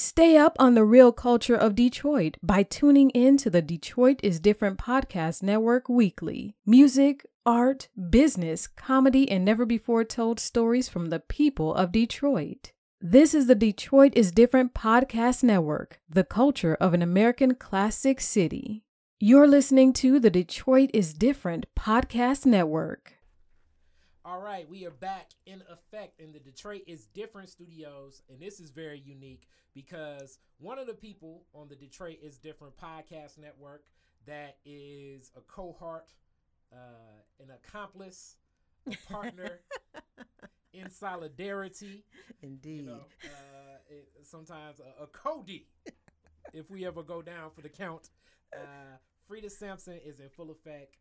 Stay up on the real culture of Detroit by tuning in to the Detroit is Different podcast network weekly. Music, art, business, comedy, and never before told stories from the people of Detroit. This is the Detroit is Different podcast network, the culture of an American classic city. You're listening to the Detroit is Different podcast network. All right, we are back in effect in the Detroit is Different studios, and this is very unique because one of the people on the Detroit is Different podcast network that is a cohort, uh, an accomplice, a partner in solidarity. Indeed. You know, uh, it, sometimes a, a Cody, if we ever go down for the count. Uh, Freda Sampson is in full effect.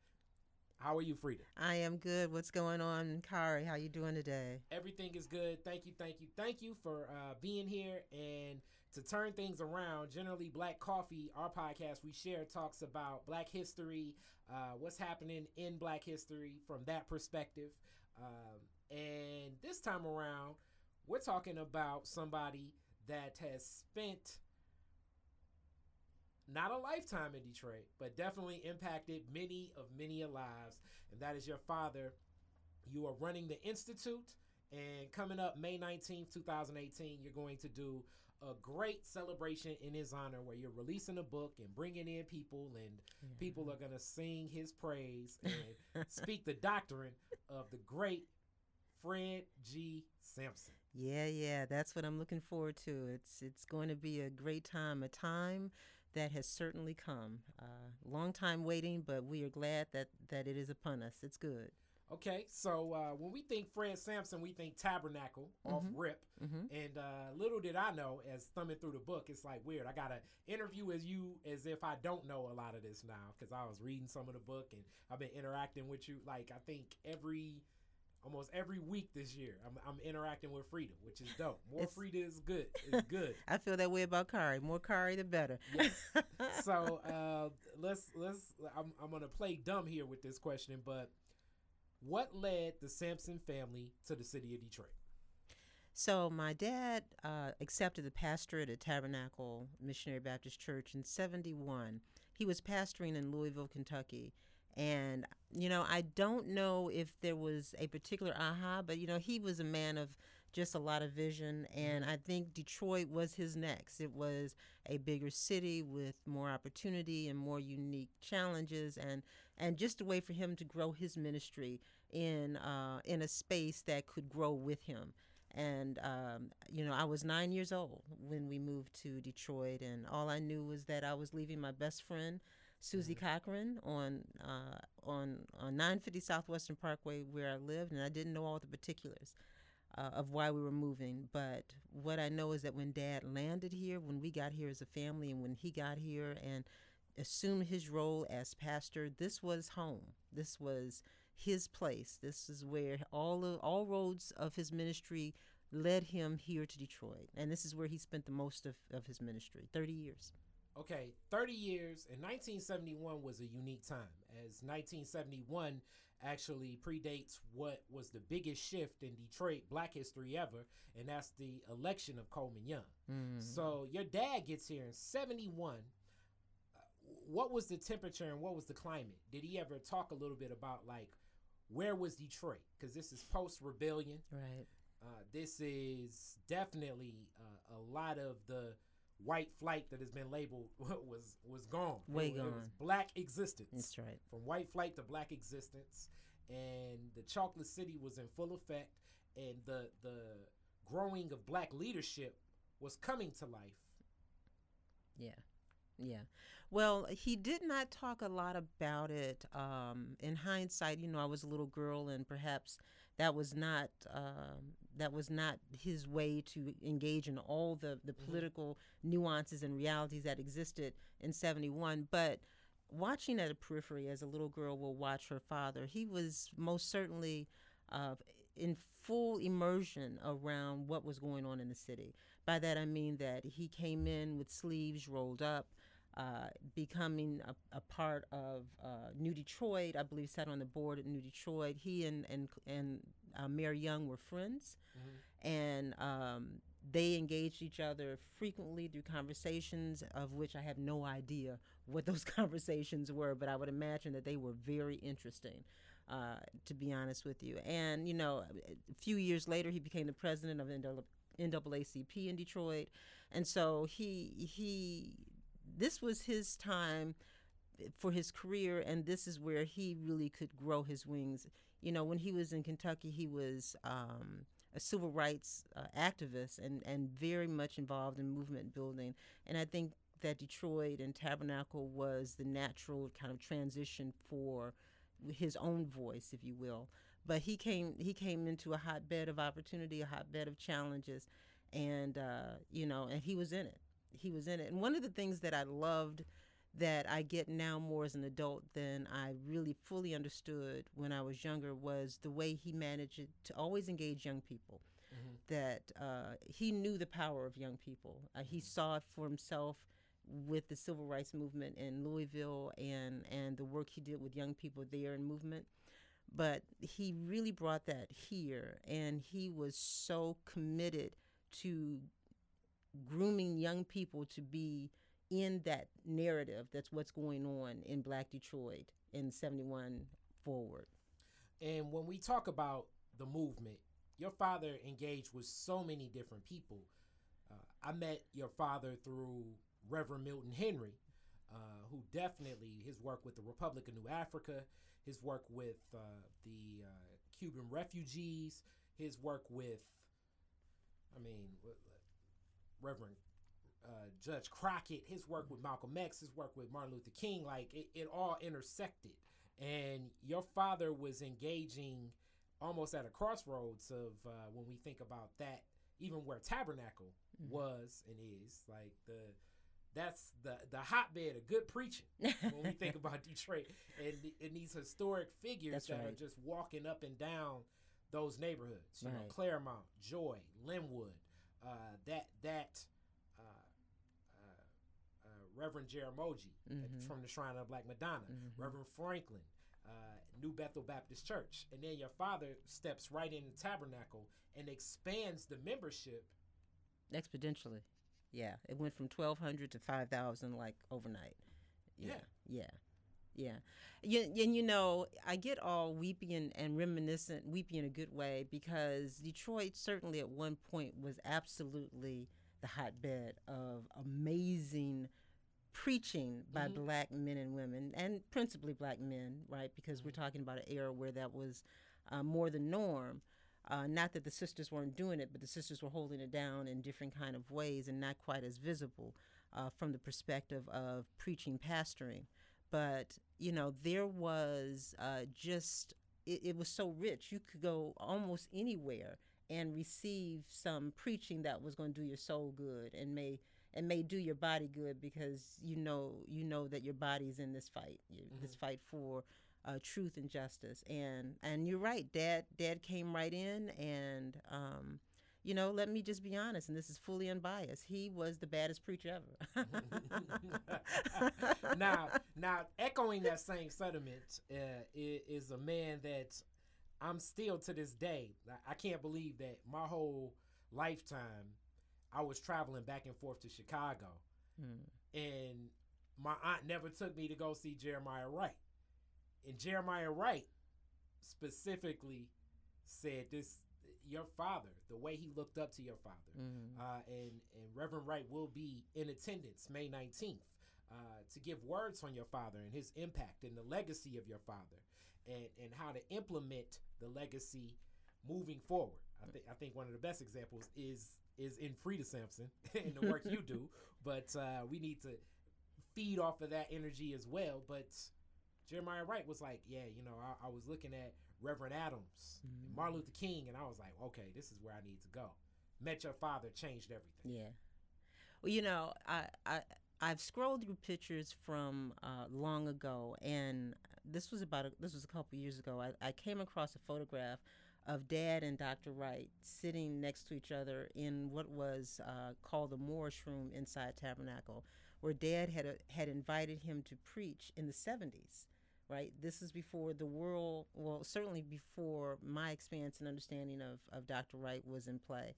How are you, Freda? I am good. What's going on, Kari? How you doing today? Everything is good. Thank you, thank you, thank you for uh, being here and to turn things around. Generally, Black Coffee, our podcast we share, talks about Black history, uh, what's happening in Black history from that perspective. Um, and this time around, we're talking about somebody that has spent not a lifetime in Detroit, but definitely impacted many of many lives, and that is your father. You are running the institute, and coming up May 19th, 2018, you're going to do a great celebration in his honor where you're releasing a book and bringing in people, and yeah. people are going to sing his praise and speak the doctrine of the great Fred G. Sampson. Yeah, yeah, that's what I'm looking forward to. It's it's going to be a great time, a time that has certainly come. Uh, long time waiting, but we are glad that that it is upon us. It's good. Okay, so uh, when we think Fred Sampson, we think Tabernacle mm-hmm. off rip, mm-hmm. and uh, little did I know, as thumbing through the book, it's like weird. I got to interview as you as if I don't know a lot of this now because I was reading some of the book and I've been interacting with you. Like I think every almost every week this year. I'm, I'm interacting with Freda, which is dope. More it's, Freda is good. It's good. I feel that way about Kari. More Kari, the better. yes. So uh, let's let's. I'm I'm gonna play dumb here with this question, but what led the Sampson family to the city of Detroit? So my dad uh, accepted the pastorate at Tabernacle Missionary Baptist Church in '71. He was pastoring in Louisville, Kentucky, and, you know, I don't know if there was a particular aha, but, you know, he was a man of just a lot of vision. And I think Detroit was his next. It was a bigger city with more opportunity and more unique challenges and, and just a way for him to grow his ministry in, uh, in a space that could grow with him. And, um, you know, I was nine years old when we moved to Detroit, and all I knew was that I was leaving my best friend Susie mm-hmm. Cochran on uh, on on 950 Southwestern Parkway where I lived, and I didn't know all the particulars uh, of why we were moving. But what I know is that when Dad landed here, when we got here as a family, and when he got here and assumed his role as pastor, this was home. This was his place. This is where all of, all roads of his ministry led him here to Detroit, and this is where he spent the most of, of his ministry, 30 years okay, 30 years and 1971 was a unique time as 1971 actually predates what was the biggest shift in Detroit black history ever, and that's the election of Coleman Young. Mm. So your dad gets here in 71. Uh, what was the temperature and what was the climate? Did he ever talk a little bit about like where was Detroit? Because this is post rebellion. Right. Uh, this is definitely uh, a lot of the white flight that has been labeled was was gone. Way it, gone. It was black existence. That's right. From white flight to black existence, and the chocolate city was in full effect, and the the growing of black leadership was coming to life. Yeah. Yeah. Well, he did not talk a lot about it. Um, in hindsight, you know, I was a little girl, and perhaps that was not um, that was not his way to engage in all the the mm-hmm. political nuances and realities that existed in 71 but watching at a periphery as a little girl will watch her father he was most certainly uh, in full immersion around what was going on in the city by that i mean that he came in with sleeves rolled up uh, becoming a, a, part of uh, New Detroit. I believe sat on the board at New Detroit. He and and and uh, Mayor Young were friends, mm-hmm. and um, they engaged each other frequently through conversations of which I have no idea what those conversations were, but I would imagine that they were very interesting. Uh, to be honest with you, and you know, a few years later, he became the president of NAACP in Detroit, and so he he this was his time for his career, and this is where he really could grow his wings. You know, when he was in Kentucky, he was um, a civil rights uh, activist and, and very much involved in movement building. And I think that Detroit and Tabernacle was the natural kind of transition for his own voice, if you will. But he came he came into a hotbed of opportunity, a hotbed of challenges, and uh, you know, and he was in it. He was in it. And one of the things that I loved that I get now more as an adult than I really fully understood when I was younger was the way he managed to always engage young people. Mm-hmm. That uh, he knew the power of young people. Uh, he saw it for himself with the civil rights movement in Louisville and and the work he did with young people there in movement. But he really brought that here, and he was so committed to grooming young people to be in that narrative that's what's going on in black detroit in 71 forward. And when we talk about the movement your father engaged with so many different people. Uh, i met your father through reverend milton henry uh, who definitely his work with the republic of new africa his work with uh, the uh, cuban refugees his work with i mean reverend uh, Judge Crockett, his work with Malcolm X, his work with Martin Luther King, like it, it all intersected. And your father was engaging almost at a crossroads of uh, when we think about that, even where Tabernacle mm-hmm. was and is, like the that's the the hotbed of good preaching when we think about Detroit and, and these historic figures that's that right. are just walking up and down those neighborhoods. You right. know, Claremont, Joy, Linwood, uh, that that Reverend Jaramogi mm-hmm. from the Shrine of Black Madonna, mm-hmm. Reverend Franklin, uh, New Bethel Baptist Church. And then your father steps right in the tabernacle and expands the membership exponentially. Yeah, it went from 1,200 to 5,000 like overnight. Yeah. Yeah. Yeah. You, and you know, I get all weepy and, and reminiscent, weepy in a good way, because Detroit certainly at one point was absolutely the hotbed of amazing preaching by mm-hmm. black men and women, and principally black men, right? Because we're talking about an era where that was uh, more the norm. Uh, not that the sisters weren't doing it, but the sisters were holding it down in different kind of ways and not quite as visible uh, from the perspective of preaching, pastoring. But you know, there was uh, just it, it was so rich. You could go almost anywhere and receive some preaching that was going to do your soul good and may and may do your body good because you know you know that your body's in this fight, mm-hmm. this fight for uh, truth and justice. And and you're right, Dad. Dad came right in, and um, you know, let me just be honest, and this is fully unbiased. He was the baddest preacher ever. now, now, echoing that same sentiment uh, is a man that I'm still to this day. I can't believe that my whole lifetime I was traveling back and forth to Chicago, mm. and my aunt never took me to go see Jeremiah Wright. And Jeremiah Wright specifically said this your father, the way he looked up to your father. Mm-hmm. Uh, and, and Reverend Wright will be in attendance May 19th uh, to give words on your father and his impact and the legacy of your father and, and how to implement the legacy moving forward. I, th- I think one of the best examples is is in Freda Sampson in the work you do, but uh, we need to feed off of that energy as well. But Jeremiah Wright was like, yeah, you know, I, I was looking at Reverend Adams, mm-hmm. Martin Luther King, and I was like, okay, this is where I need to go. Met your father changed everything. Yeah. Well, you know, I I I've scrolled through pictures from uh, long ago, and this was about a, this was a couple years ago. I, I came across a photograph of Dad and Dr. Wright sitting next to each other in what was uh, called the Moorish Room inside Tabernacle, where Dad had, a, had invited him to preach in the 70s, right? This is before the world, well, certainly before my experience and understanding of, of Dr. Wright was in play.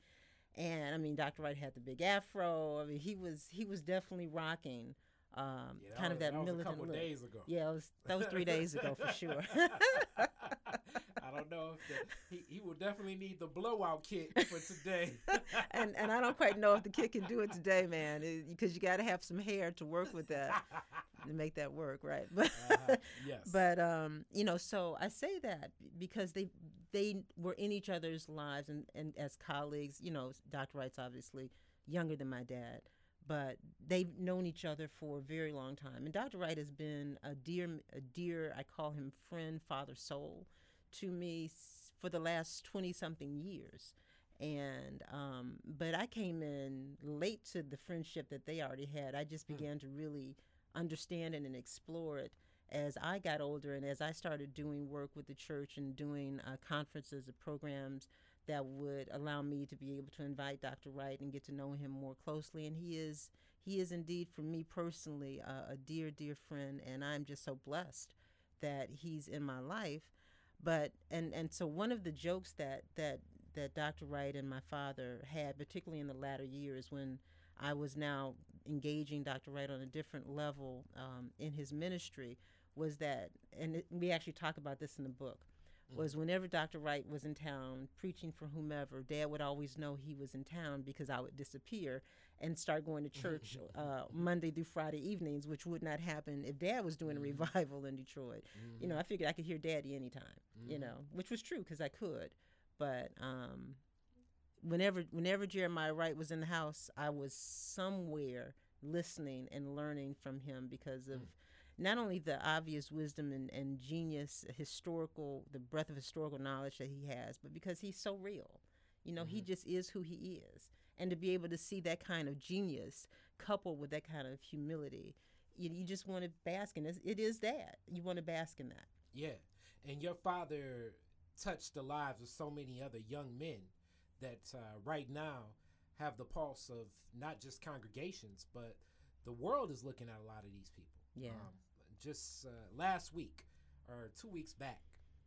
and I mean, Dr. Wright had the big afro. I mean, he was he was definitely rocking. Um, Yeah, kind was, of that, was militant a couple look. days ago. Yeah, it was, that was three days ago for sure. I don't know if the, he, he will definitely need the blowout kit for today. and and I don't quite know if the kid can do it today, man, because you got to have some hair to work with that to make that work, right? But Uh-huh, yes. but um, you know, so I say that because they they were in each other's lives and and as colleagues, you know, Dr. Wright's obviously younger than my dad. But they've known each other for a very long time, and Dr. Wright has been a dear, a dear. I call him friend, father, soul, to me for the last 20 something years. And um, but i came in late to the friendship that they already had. I just Mm. began to really understand it and explore it as i got older and as i started doing work with the church and doing uh, conferences and programs that would allow me to be able to invite dr wright and get to know him more closely. And he is he is indeed for me personally uh, a dear dear friend. And i'm just so blessed that he's in my life but and and so one of the jokes that that that Dr. Wright and my father had, particularly in the latter years when I was now engaging Dr. Wright on a different level um, in his ministry, was that, and it, we actually talk about this in the book, was whenever Dr. Wright was in town preaching for whomever, Dad would always know he was in town because I would disappear and start going to mm-hmm. church uh, Monday through Friday evenings, which would not happen if Dad was doing a mm-hmm. revival in Detroit. You know, mm-hmm. I figured I could hear Daddy anytime, you know, which was true because I could. But um, whenever whenever Jeremiah Wright was in the house, I was somewhere listening and learning from him because of mm. not only the obvious wisdom and, and genius, historical, the breadth of historical knowledge that he has, but because he's so real. You know, he just is who he is. And to be able to see that kind of genius coupled with that kind of humility, you, you just want to bask in it. It is that. You want to bask in that. Yeah, and your father touched the lives of so many other young men that uh, right now have the pulse of not just congregations, but the world is looking at a lot of these people. Yeah. Um, just uh, last week or two weeks back,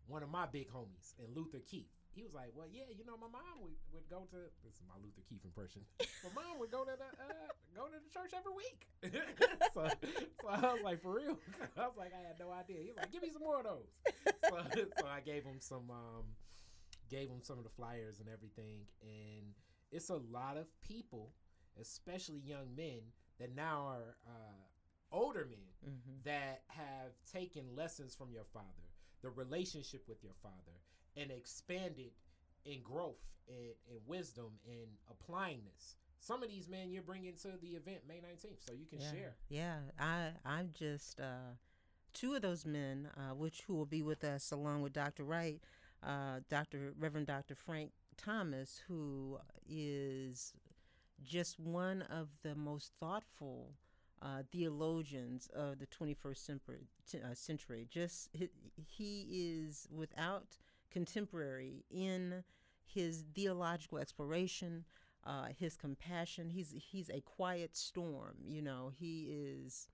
one of my big homies, and Luther Keith, he was like, "Well, yeah, you know, my mom would, would go to this is my Luther Keith impression. my mom would go to the uh, go to the church every week." so, so I was like, "For real?" I was like, "I had no idea." He was like, "Give me some more of those." so, so I gave him some, um, gave him some of the flyers and everything, and it's a lot of people, especially young men, that now are uh, older men Mm-hmm. that have taken lessons from your father, the relationship with your father, and expanded in growth and, and wisdom and applying this. Some of these men you're bringing to the event May 19th, so you can yeah. share. Yeah, I I'm just uh, two of those men, uh, which who will be with us along with Dr. Wright, uh, Dr. Reverend Dr. Frank Thomas, who is just one of the most thoughtful uh, theologians of the 21st century. Uh, century. Just he, he is without contemporary in his theological exploration, uh, his compassion. He's he's a quiet storm. You know, he is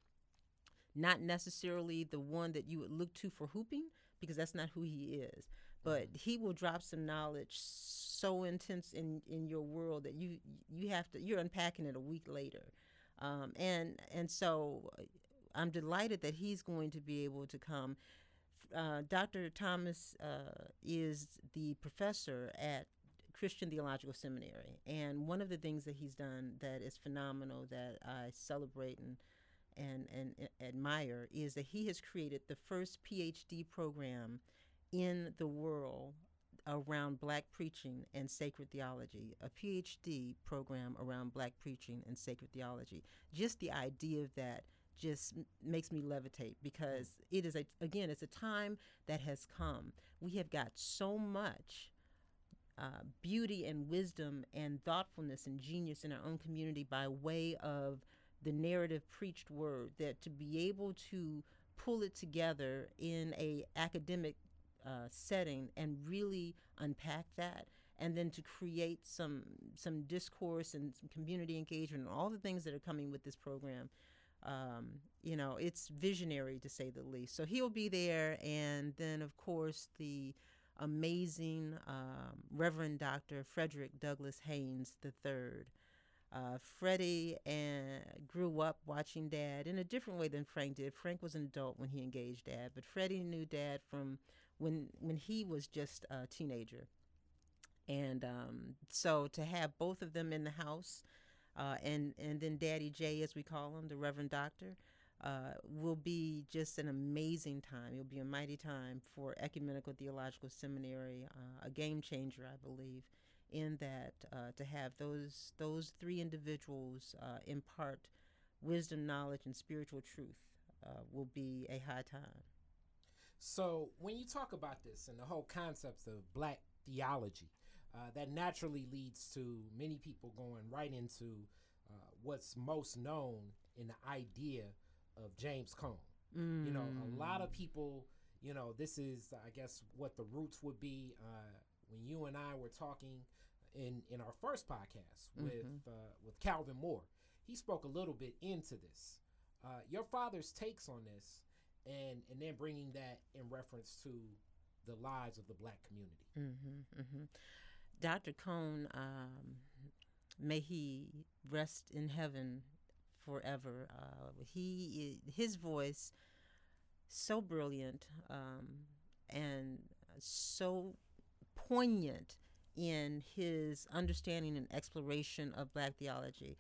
not necessarily the one that you would look to for hooping because that's not who he is. But he will drop some knowledge so intense in in your world that you you have to you're unpacking it a week later. Um, and and so I'm delighted that he's going to be able to come. Uh, Dr. Thomas uh, is the professor at Christian Theological Seminary, and one of the things that he's done that is phenomenal that I celebrate and and and admire is that he has created the first PhD program in the world around black preaching and sacred theology, a PhD program around black preaching and sacred theology. Just the idea of that just makes me levitate because it is a again it's a time that has come. We have got so much uh, beauty and wisdom and thoughtfulness and genius in our own community by way of the narrative preached word that to be able to pull it together in a academic uh, setting and really unpack that and then to create some some discourse and some community engagement and all the things that are coming with this program um, you know it's visionary to say the least so he'll be there and then of course the amazing um, Reverend Dr. Frederick Douglass Haynes III. Uh, Freddie and grew up watching Dad in a different way than Frank did. Frank was an adult when he engaged Dad, but Freddie knew Dad from when when he was just a teenager. And um, so to have both of them in the house, uh, and and then Daddy J, as we call him, the Reverend Doctor, uh, will be just an amazing time. It'll be a mighty time for Ecumenical Theological Seminary, uh, a game changer, I believe, in that uh, to have those those three individuals uh, impart wisdom, knowledge, and spiritual truth will be a high time. So when you talk about this and the whole concepts of black theology, uh, that naturally leads to many people going right into uh, what's most known in the idea of James Cone. Mm. You know, a lot of people, you know, this is, I guess, what the roots would be. Uh, when you and I were talking in in our first podcast with mm-hmm. uh, with Calvin Moore, he spoke a little bit into this. Uh, your father's takes on this, and and then bringing that in reference to the lives of the black community. Mm-hmm, mm-hmm. Dr. Cone, um, may he rest in heaven forever. Uh, he his voice so brilliant um, and so poignant in his understanding and exploration of black theology.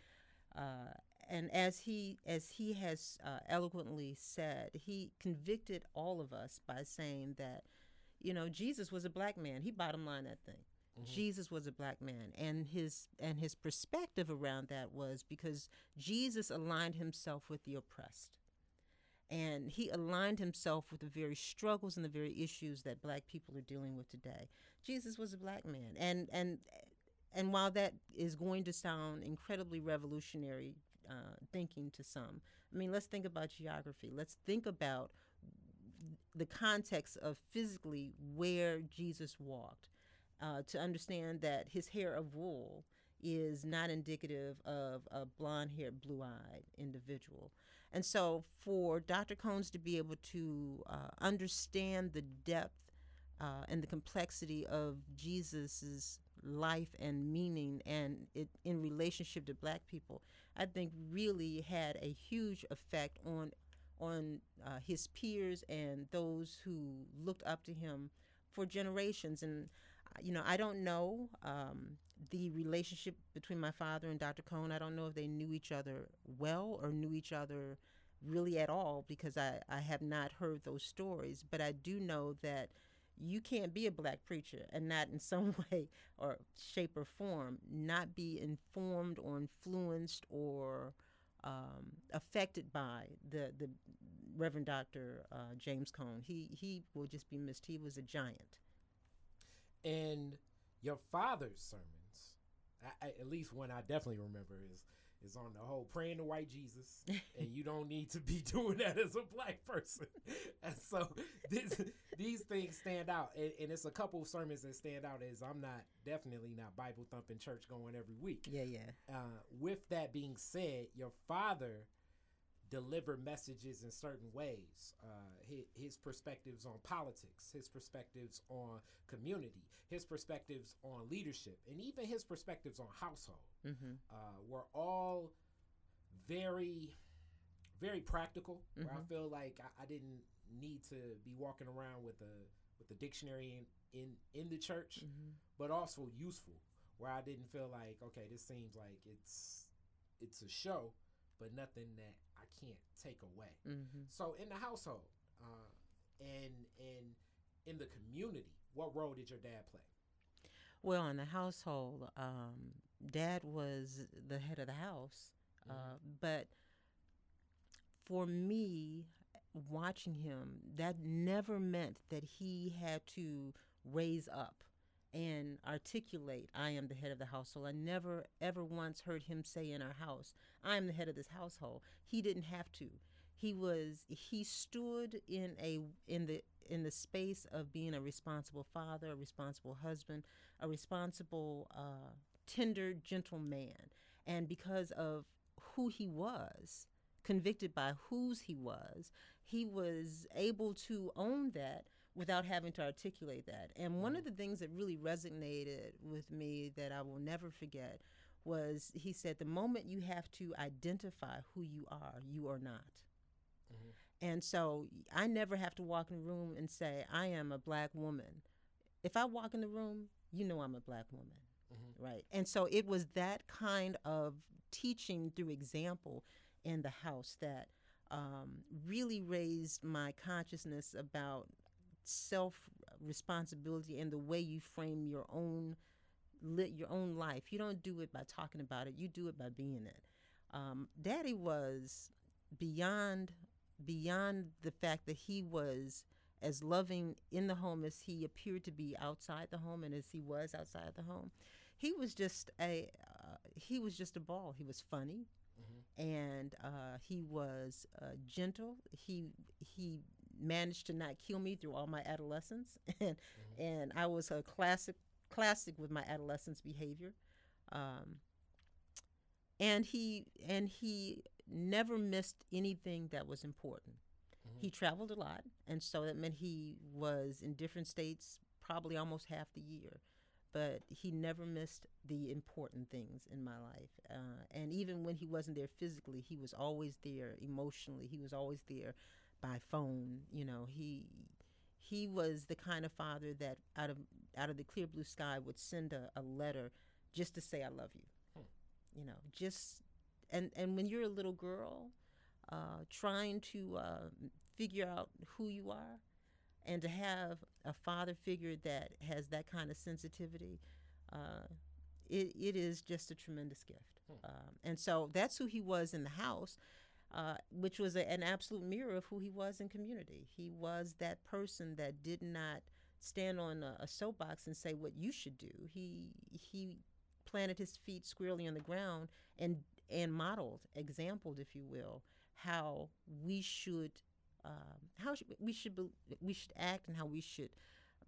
Uh, and as he as he has uh, eloquently said, he convicted all of us by saying that, you know, Jesus was a black man. He bottom line that thing. Mm-hmm. Jesus was a black man, and his and his perspective around that was because Jesus aligned himself with the oppressed, and he aligned himself with the very struggles and the very issues that black people are dealing with today. Jesus was a black man, and and and while that is going to sound incredibly revolutionary uh, thinking to some, I mean, let's think about geography. Let's think about the context of physically where Jesus walked uh, to understand that his hair of wool is not indicative of a blonde haired, blue eyed individual. And so, for Dr. Cones to be able to uh, understand the depth uh, and the complexity of Jesus's life and meaning and it in relationship to black people, I think really had a huge effect on on uh, his peers and those who looked up to him for generations. And you know, I don't know um, the relationship between my father and Dr. Cone. I don't know if they knew each other well or knew each other really at all because I, I have not heard those stories. But I do know that you can't be a black preacher and not in some way or shape or form not be informed or influenced or um, affected by the, the Reverend Dr. Uh, James Cone. He, he will just be missed. He was a giant. And your father's sermons, I, I, at least one I definitely remember is is on the whole praying to white Jesus, and you don't need to be doing that as a black person. and so this, these things stand out, and, and, it's a couple of sermons that stand out. As I'm not definitely not Bible thumping church going every week. Yeah, yeah. Uh, with that being said, your father deliver messages in certain ways. Uh, his, his, perspectives on politics, his perspectives on community, his perspectives on leadership, and even his perspectives on household mm-hmm. uh, were all very, very practical. Mm-hmm. Where I mm-hmm. feel like I, I, didn't need to be walking around with a with a dictionary in in, in the church, mm-hmm. but also useful. Where I didn't feel like okay, this seems like it's it's a show, but nothing that I can't take away. Mm-hmm. So in the household, uh, and and in the community, what role did your dad play? Well, in the household, um, dad was the head of the house, uh, mm-hmm. uh, but for me, watching him, that never meant that he had to raise up and articulate, I am the head of the household. I never, ever once heard him say in our house, I am the head of this household. He didn't have to. He was, he stood in a, in the, in the space of being a responsible father, a responsible husband, a responsible, uh, tender, gentle man. And because of who he was, convicted by whose he was, he was able to own that without having to articulate that. And one of mm. the things that really resonated with me that I will never forget was he said, The moment you have to identify who you are, you are not. Mm-hmm. And so I never have to walk in a room and say, I am a black woman. If I walk in the room, you know I'm a black woman. Mm-hmm. Right. And so it was that kind of teaching through example in the house that um, really raised my consciousness about self responsibility and the way you frame your own lit your own life. You don't do it by talking about it. You do it by being it. Um, Daddy was beyond beyond the fact that he was as loving in the home as he appeared to be outside the home and as he was outside the home. He was just a uh, he was just a ball. He was funny, and uh, he was uh, gentle. He he managed to not kill me through all my adolescence, and and I was a classic classic with my adolescence behavior. Um, and he and he never missed anything that was important. He traveled a lot, and so that meant he was in different states probably almost half the year. But he never missed the important things in my life. Uh, and even when he wasn't there physically, he was always there emotionally. He was always there by phone. You know, he he was the kind of father that out of out of the clear blue sky would send a, a letter just to say I love you. You know, just and and when you're a little girl, uh, trying to uh, figure out who you are, and to have a father figure that has that kind of sensitivity, uh, it, it is just a tremendous gift. Um, and so that's who he was in the house, uh, which was a, an absolute mirror of who he was in community. He was that person that did not stand on a, a soapbox and say what you should do. He he planted his feet squarely on the ground and and modeled, exampled, if you will, how we should um, how sh- we should be, we should act and how we should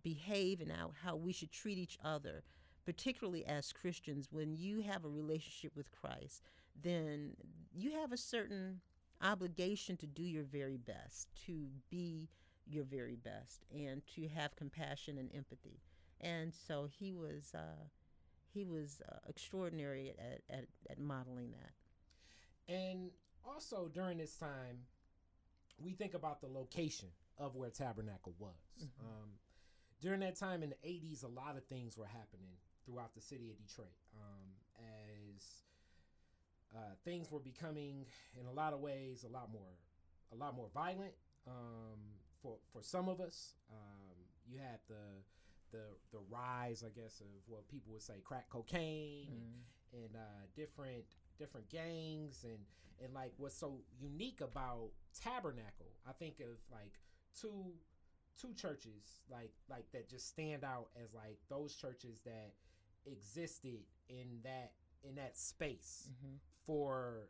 behave and how, how we should treat each other, particularly as Christians. When you have a relationship with Christ, then you have a certain obligation to do your very best, to be your very best, and to have compassion and empathy. And so he was uh, he was uh, extraordinary at, at, at modeling that. And also during this time, we think about the location of where Tabernacle was. Um, during that time in the 80s, a lot of things were happening throughout the city of Detroit um, uh, things were becoming, in a lot of ways, a lot more, a lot more violent. Um, for for some of us, um, you had the the the rise, I guess, of what people would say crack cocaine and, and uh, different different gangs and and like what's so unique about Tabernacle, I think of like two two churches like like that just stand out as like those churches that existed in that in that space for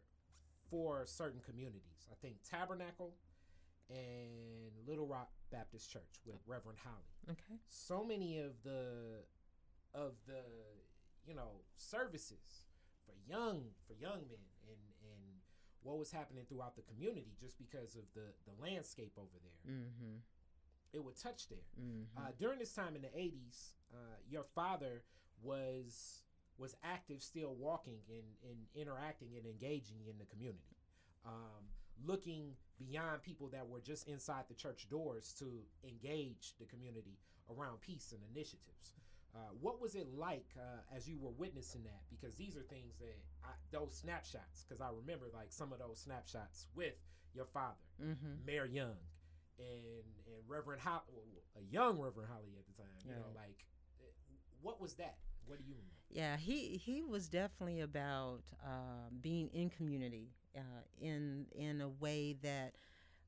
for certain communities. I think Tabernacle and Little Rock Baptist Church with Reverend Holley Okay. so many of the of the you know services for young for young men and and what was happening throughout the community just because of the the landscape over there Mm-hmm. it would touch there Mm-hmm. uh, during this time in the 80s uh, your father was was active still walking and, and interacting and engaging in the community um, looking beyond people that were just inside the church doors to engage the community around peace and initiatives uh, what was it like uh, as you were witnessing that because these are things that I, those snapshots because i remember like some of those snapshots with your father Mm-hmm. Mayor Young and and Reverend Holley, a young Reverend Holley at the time. You know, like eh, what was that? What do you remember? Yeah, he he was definitely about um, being in community uh, in in a way that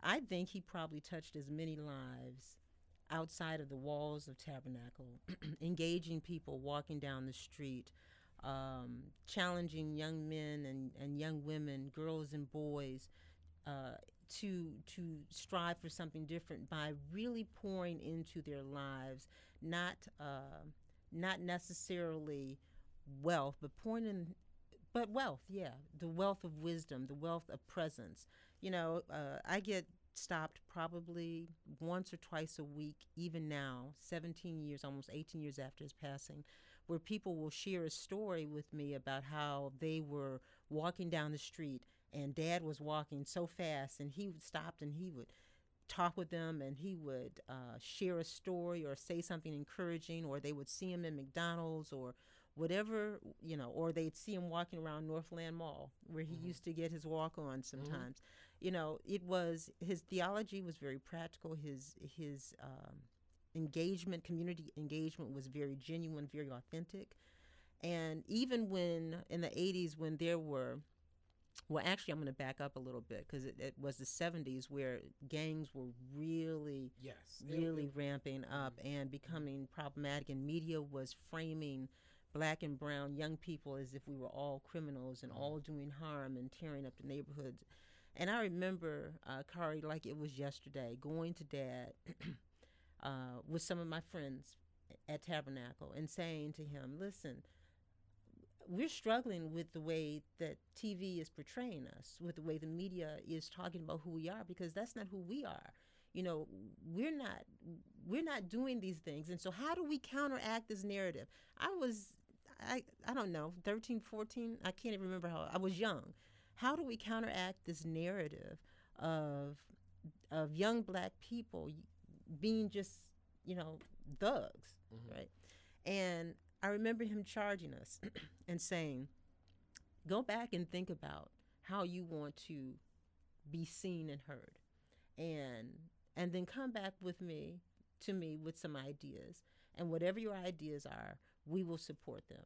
I think he probably touched as many lives outside of the walls of Tabernacle, engaging people walking down the street, um, challenging young men and, and young women, girls and boys. Uh, to to strive for something different by really pouring into their lives, not uh, not necessarily wealth, but pouring in, but wealth, yeah, the wealth of wisdom, the wealth of presence. You know, uh, I get stopped probably once or twice a week, even now, 17 years, almost 18 years after his passing, where people will share a story with me about how they were walking down the street and dad was walking so fast and he would stopped and he would talk with them and he would uh, share a story or say something encouraging or they would see him in McDonald's or whatever you know or they'd see him walking around northland mall where he mm-hmm. used to get his walk on mm-hmm. sometimes mm-hmm. you know it was his theology was very practical his his um, engagement community engagement was very genuine very authentic and even when in the 80s when there were well actually i'm going to back up a little bit because it, it, was the 70s where gangs were really yes really it, it, ramping up mm-hmm. and becoming problematic and media was framing black and brown young people as if we were all criminals and mm-hmm. all doing harm and tearing up the neighborhoods and i remember uh, kari like it was yesterday going to dad uh, with some of my friends at tabernacle and saying to him listen we're struggling with the way that TV is portraying us, with the way the media is talking about who we are, because that's not who we are. You know, we're not we're not doing these things. And so how do we counteract this narrative? I was I I don't know, 13, 14, I can't even remember how I was young. How do we counteract this narrative of of young black people being just, you know, thugs, mm-hmm. right? And I remember him charging us and saying, go back and think about how you want to be seen and heard. And and then come back with me to me with some ideas. And whatever your ideas are, we will support them.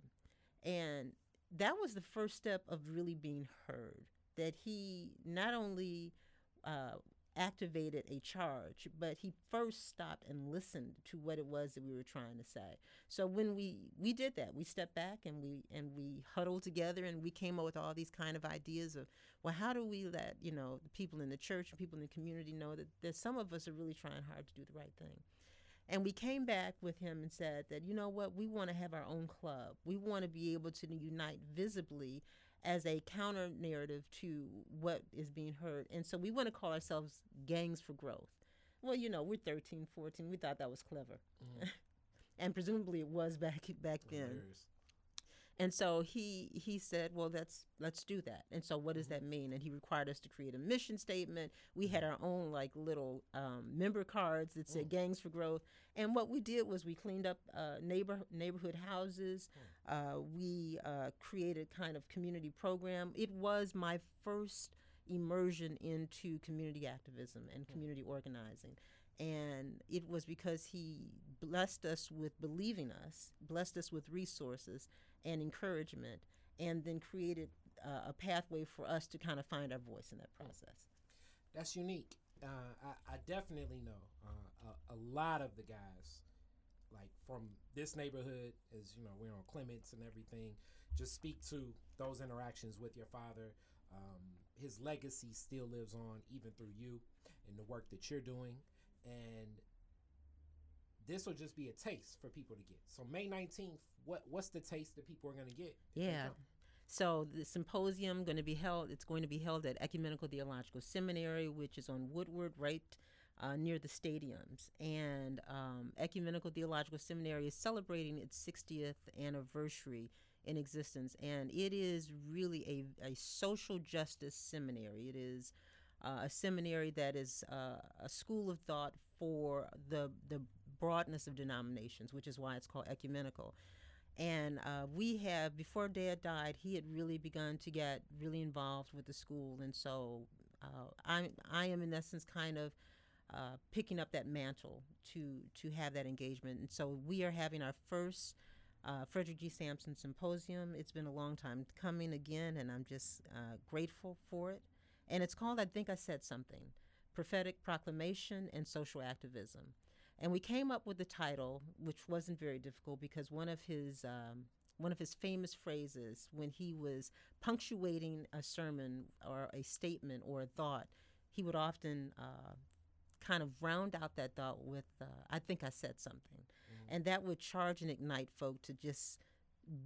And that was the first step of really being heard. That he not only uh, activated a charge, but he first stopped and listened to what it was that we were trying to say. So when we we did that, we stepped back and we and we huddled together and we came up with all these kind of ideas of well, how do we let you know the people in the church and people in the community know that, that some of us are really trying hard to do the right thing. And we came back with him and said that, you know what, we want to have our own club. We want to be able to unite visibly as a counter narrative to what is being heard. And so we want to call ourselves Gangs for Growth. Well, you know, we're 13, 14. We thought that was clever. Mm-hmm. and presumably it was back back then. And so he he said, "Well, let's let's do that." And so, what does mm-hmm. that mean? And he required us to create a mission statement. We had mm-hmm. our own like little um, member cards that said mm. "Gangs for Growth." And what we did was we cleaned up uh, neighbor neighborhood houses. Mm. Uh, we uh, created kind of community program. It was my first immersion into community activism and mm. community organizing. And it was because he blessed us with believing us, blessed us with resources, and encouragement, and then created uh, a pathway for us to kind of find our voice in that process. That's unique. Uh, I, I, definitely know uh, a, a, lot of the guys, like from this neighborhood, as you know, we're on Clements and everything. Just speak to those interactions with your father. Um, his legacy still lives on, even through you and the work that you're doing. And this will just be a taste for people to get. So May 19th, what what's the taste that people are going to get? Yeah. So the symposium going to be held. It's going to be held at Ecumenical Theological Seminary, which is on Woodward, right uh, near the stadiums. And um, Ecumenical Theological Seminary is celebrating its 60th anniversary in existence, and it is really a, a social justice seminary. It is uh, a seminary that is uh, a school of thought for the the broadness of denominations, which is why it's called ecumenical. And uh, we have, before Dad died, he had really begun to get really involved with the school. And so uh, I, I am, in essence, kind of uh, picking up that mantle to, to have that engagement. And so we are having our first uh, Frederick G. Sampson Symposium. It's been a long time coming again, and I'm just uh, grateful for it. And it's called I Think I Said Something Prophetic Proclamation and Social Activism. And we came up with the title, which wasn't very difficult because one of his um, one of his famous phrases when he was punctuating a sermon or a statement or a thought, he would often uh, kind of round out that thought with, uh, I think I said something. Mm-hmm. And that would charge and ignite folk to just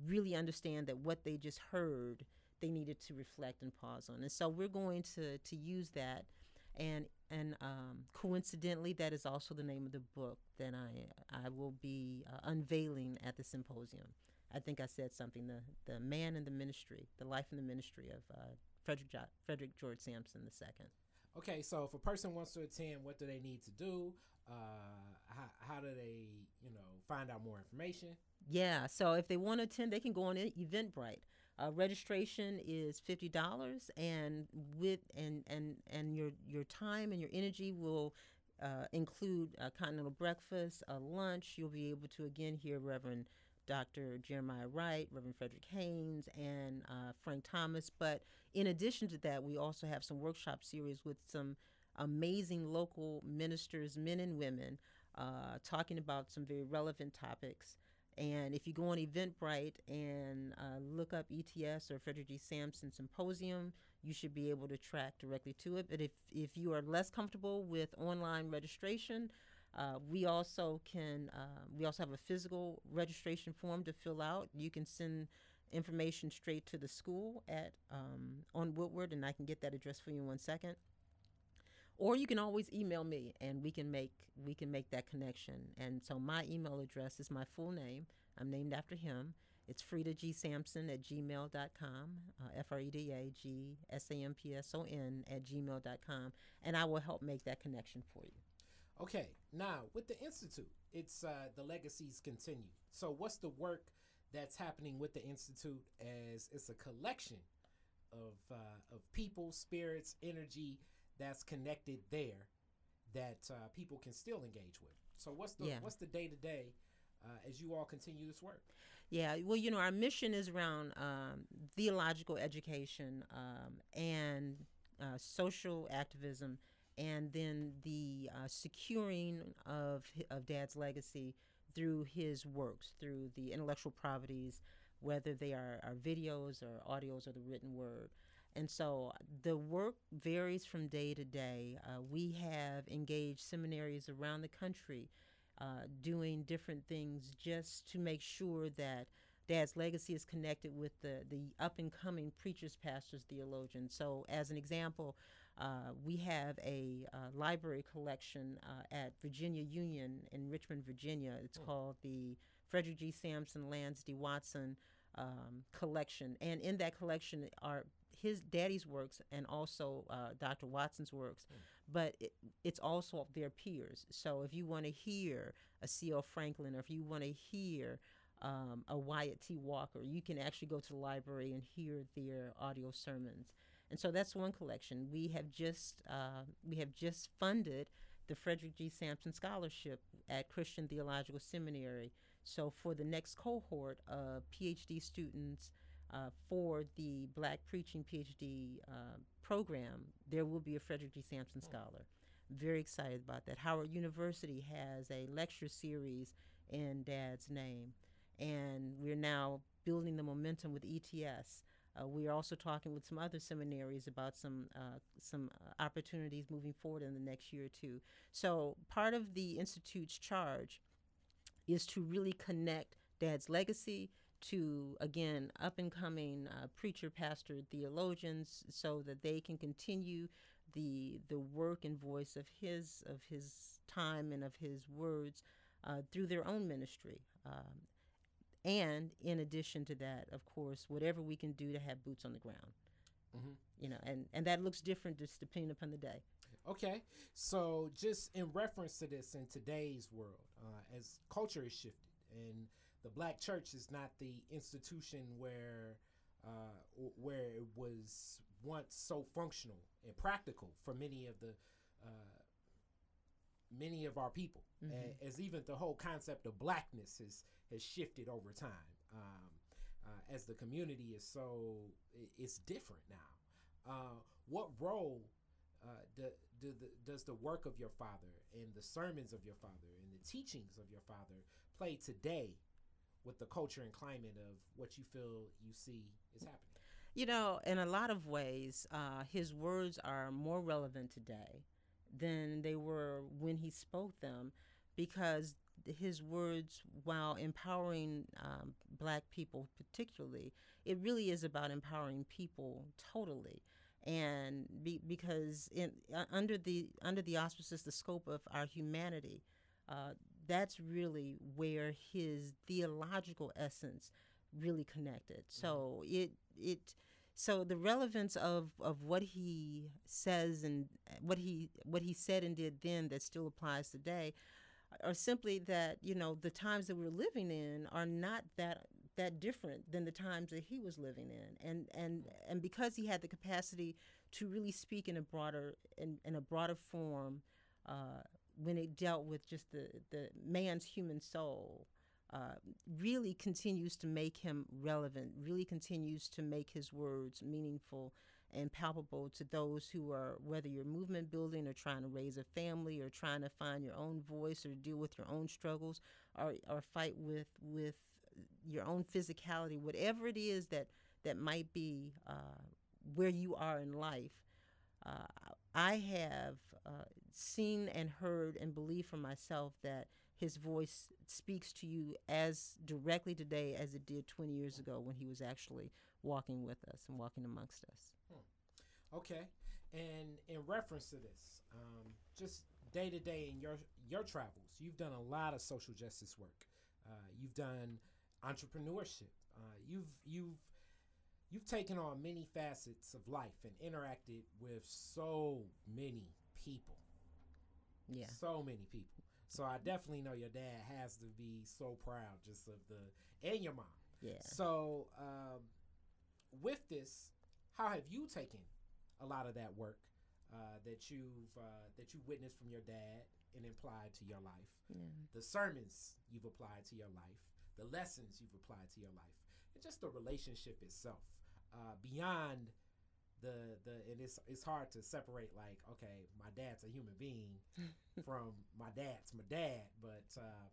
really understand that what they just heard, they needed to reflect and pause on. And so we're going to, to use that and and um, coincidentally, that is also the name of the book that I I will be uh, unveiling at the symposium. I think I said something the the man in the ministry, the life and the ministry of uh, Frederick jo- Frederick George Sampson II. Okay, so if a person wants to attend, what do they need to do? Uh, how, how do they, you know, find out more information? Yeah, so if they want to attend, they can go on Eventbrite. Uh, registration is fifty dollars, and with and and and your your time and your energy will uh, include a continental breakfast, a lunch. You'll be able to again hear Reverend Dr. Jeremiah Wright, Reverend Frederick Haynes, and uh, Frank Thomas. But in addition to that, we also have some workshop series with some amazing local ministers, men and women, uh, talking about some very relevant topics. And if you go on Eventbrite and uh, look up ETS or Frederick G. Sampson Symposium, you should be able to track directly to it. But if, if you are less comfortable with online registration, uh, we also can uh, we also have a physical registration form to fill out. You can send information straight to the school at um, on Woodward, and I can get that address for you in one second. Or you can always email me, and we can make we can make that connection. And so my email address is my full name. I'm named after him. It's Freda G. Sampson at gmail.com, uh, F R E D A G S A M P S O N at gmail.com, and I will help make that connection for you. Okay, now with the Institute, it's uh, the legacies continue. So, what's the work that's happening with the Institute as it's a collection of, uh, of people, spirits, energy that's connected there that uh, people can still engage with. So what's the Yeah. what's the day to day as you all continue this work? Yeah, well, you know, our mission is around um, theological education um, and uh, social activism, and then the uh, securing of of Dad's legacy through his works, through the intellectual properties, whether they are, are videos or audios or the written word. And so the work varies from day to day. Uh, we have engaged seminaries around the country uh, doing different things just to make sure that Dad's legacy is connected with the, the up and coming preachers, pastors, theologians. So, as an example, uh, we have a uh, library collection uh, at Virginia Union in Richmond, Virginia. It's called the Frederick G. Sampson Lance D. Watson um, collection. And in that collection are his daddy's works and also uh, Dr. Watson's works, but it, it's also their peers. So if you want to hear a C.L. Franklin or if you want to hear um, a Wyatt T. Walker, you can actually go to the library and hear their audio sermons. And so that's one collection. We have just uh, we have just funded the Frederick G. Sampson Scholarship at Christian Theological Seminary. So for the next cohort of PhD students uh, for the Black Preaching PhD uh, program, there will be a Frederick G. Sampson Scholar. Very excited about that. Howard University has a lecture series in Dad's name, and we're now building the momentum with ETS. Uh, we are also talking with some other seminaries about some uh, some uh, opportunities moving forward in the next year or two. So part of the institute's charge is to really connect Dad's legacy to again up and coming uh, preacher, pastor, theologians, so that they can continue the the work and voice of his of his time and of his words uh, through their own ministry. Um, and in addition to that, of course, whatever we can do to have boots on the ground. Mhm. You know, and, and that looks different just depending upon the day. Okay, so just in reference to this in today's world, uh, as culture is shifted, and the black church is not the institution where uh, where it was once so functional and practical for many of the uh, many of our people, A- as even the whole concept of blackness has has shifted over time. Um, uh, as the community is so it's different now. Uh, what role uh, do, do the, does the work of your father and the sermons of your father and the teachings of your father play today with the culture and climate of what you feel you see is happening? You know, in a lot of ways, uh, his words are more relevant today than they were when he spoke them because his words, while empowering um, black people particularly, it really is about empowering people totally. and be, because in uh, under the under the auspices, the scope of our humanity, uh, that's really where his theological essence really connected. So it it so the relevance of of what he says and what he what he said and did then that still applies today are simply that you know the times that we're living in are not that that different than the times that he was living in and and and because he had the capacity to really speak in a broader in, in a broader form uh, when it dealt with just the the man's human soul uh, really continues to make him relevant really continues to make his words meaningful and palpable to those who are whether you're movement building or trying to raise a family or trying to find your own voice or deal with your own struggles or, or fight with with your own physicality whatever it is that that might be uh, where you are in life uh, I have uh, seen and heard and believe for myself that his voice speaks to you as directly today as it did 20 years ago when he was actually walking with us and walking amongst us. Hmm. Okay, and in reference to this, um, just day to day in your your travels, you've done a lot of social justice work. Uh, you've done entrepreneurship. Uh, you've you've you've taken on many facets of life and interacted with so many people. Yeah, so many people. So I definitely know your dad has to be so proud just of the and your mom. Yeah. So um, with this, how have you taken a lot of that work uh, that you've uh, that you witnessed from your dad and applied to your life? Yeah. The sermons you've applied to your life, the lessons you've applied to your life, and just the relationship itself. Uh, beyond the the and it's it's hard to separate like okay my dad's a human being from my dad's my dad but uh,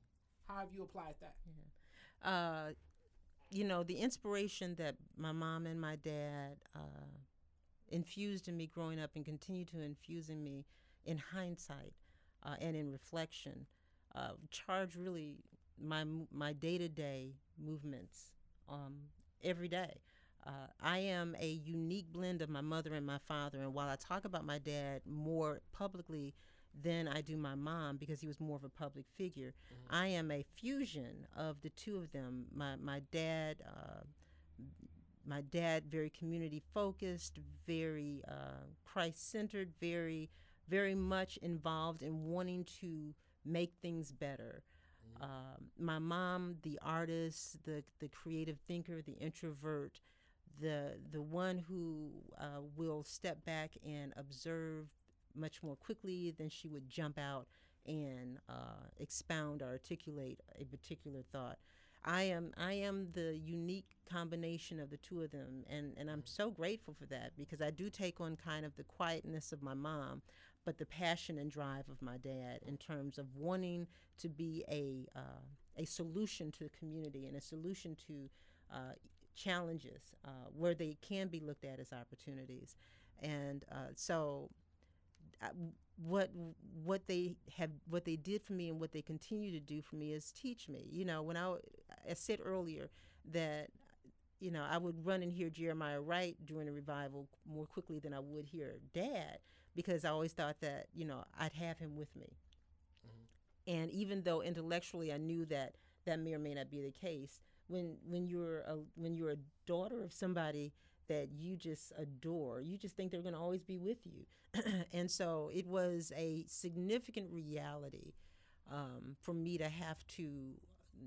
how have you applied that yeah. uh, you know the inspiration that my mom and my dad uh, infused in me growing up and continue to infuse in me in hindsight uh, and in reflection uh, charge really my my day-to-day movements um, every day uh, I am a unique blend of my mother and my father. And while I talk about my dad more publicly than I do my mom because he was more of a public figure, mm-hmm. I am a fusion of the two of them. My, my dad, uh, my dad, very community focused, very uh, Christ centered, very, very much involved in wanting to make things better. Mm-hmm. Um, my mom, the artist, the the creative thinker, the introvert, the the one who uh, will step back and observe much more quickly than she would jump out and uh, expound or articulate a particular thought. I am I am the unique combination of the two of them, and and I'm so grateful for that because I do take on kind of the quietness of my mom, but the passion and drive of my dad in terms of wanting to be a uh, a solution to the community and a solution to uh, challenges uh, where they can be looked at as opportunities. And uh, so, I, what what they have what they did for me and what they continue to do for me is teach me. You know, when I, I said earlier that you know I would run and hear Jeremiah Wright during a revival more quickly than I would hear Dad because I always thought that you know I'd have him with me. Mm-hmm. And even though intellectually I knew that that may or may not be the case, when when you're a when you're a daughter of somebody that you just adore. You just think they're going to always be with you. and so it was a significant reality um, for me to have to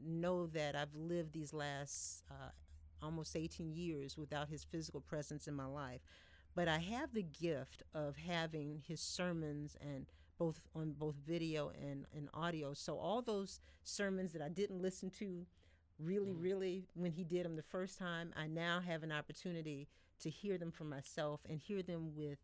know that I've lived these last uh, almost 18 years without his physical presence in my life. But I have the gift of having his sermons and both on both video and, and audio. So all those sermons that I didn't listen to really, mm-hmm. really, when he did them the first time, I now have an opportunity to hear them for myself and hear them with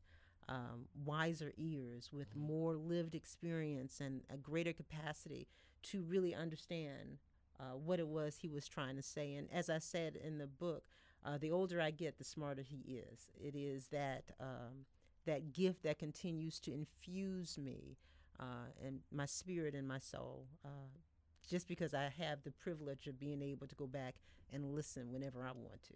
um, wiser ears, with mm-hmm. more lived experience and a greater capacity to really understand uh, what it was he was trying to say. And as I said in the book, uh, the older I get, the smarter he is. It is that um, that gift that continues to infuse me uh, and my spirit and my soul uh, just because I have the privilege of being able to go back and listen whenever I want to.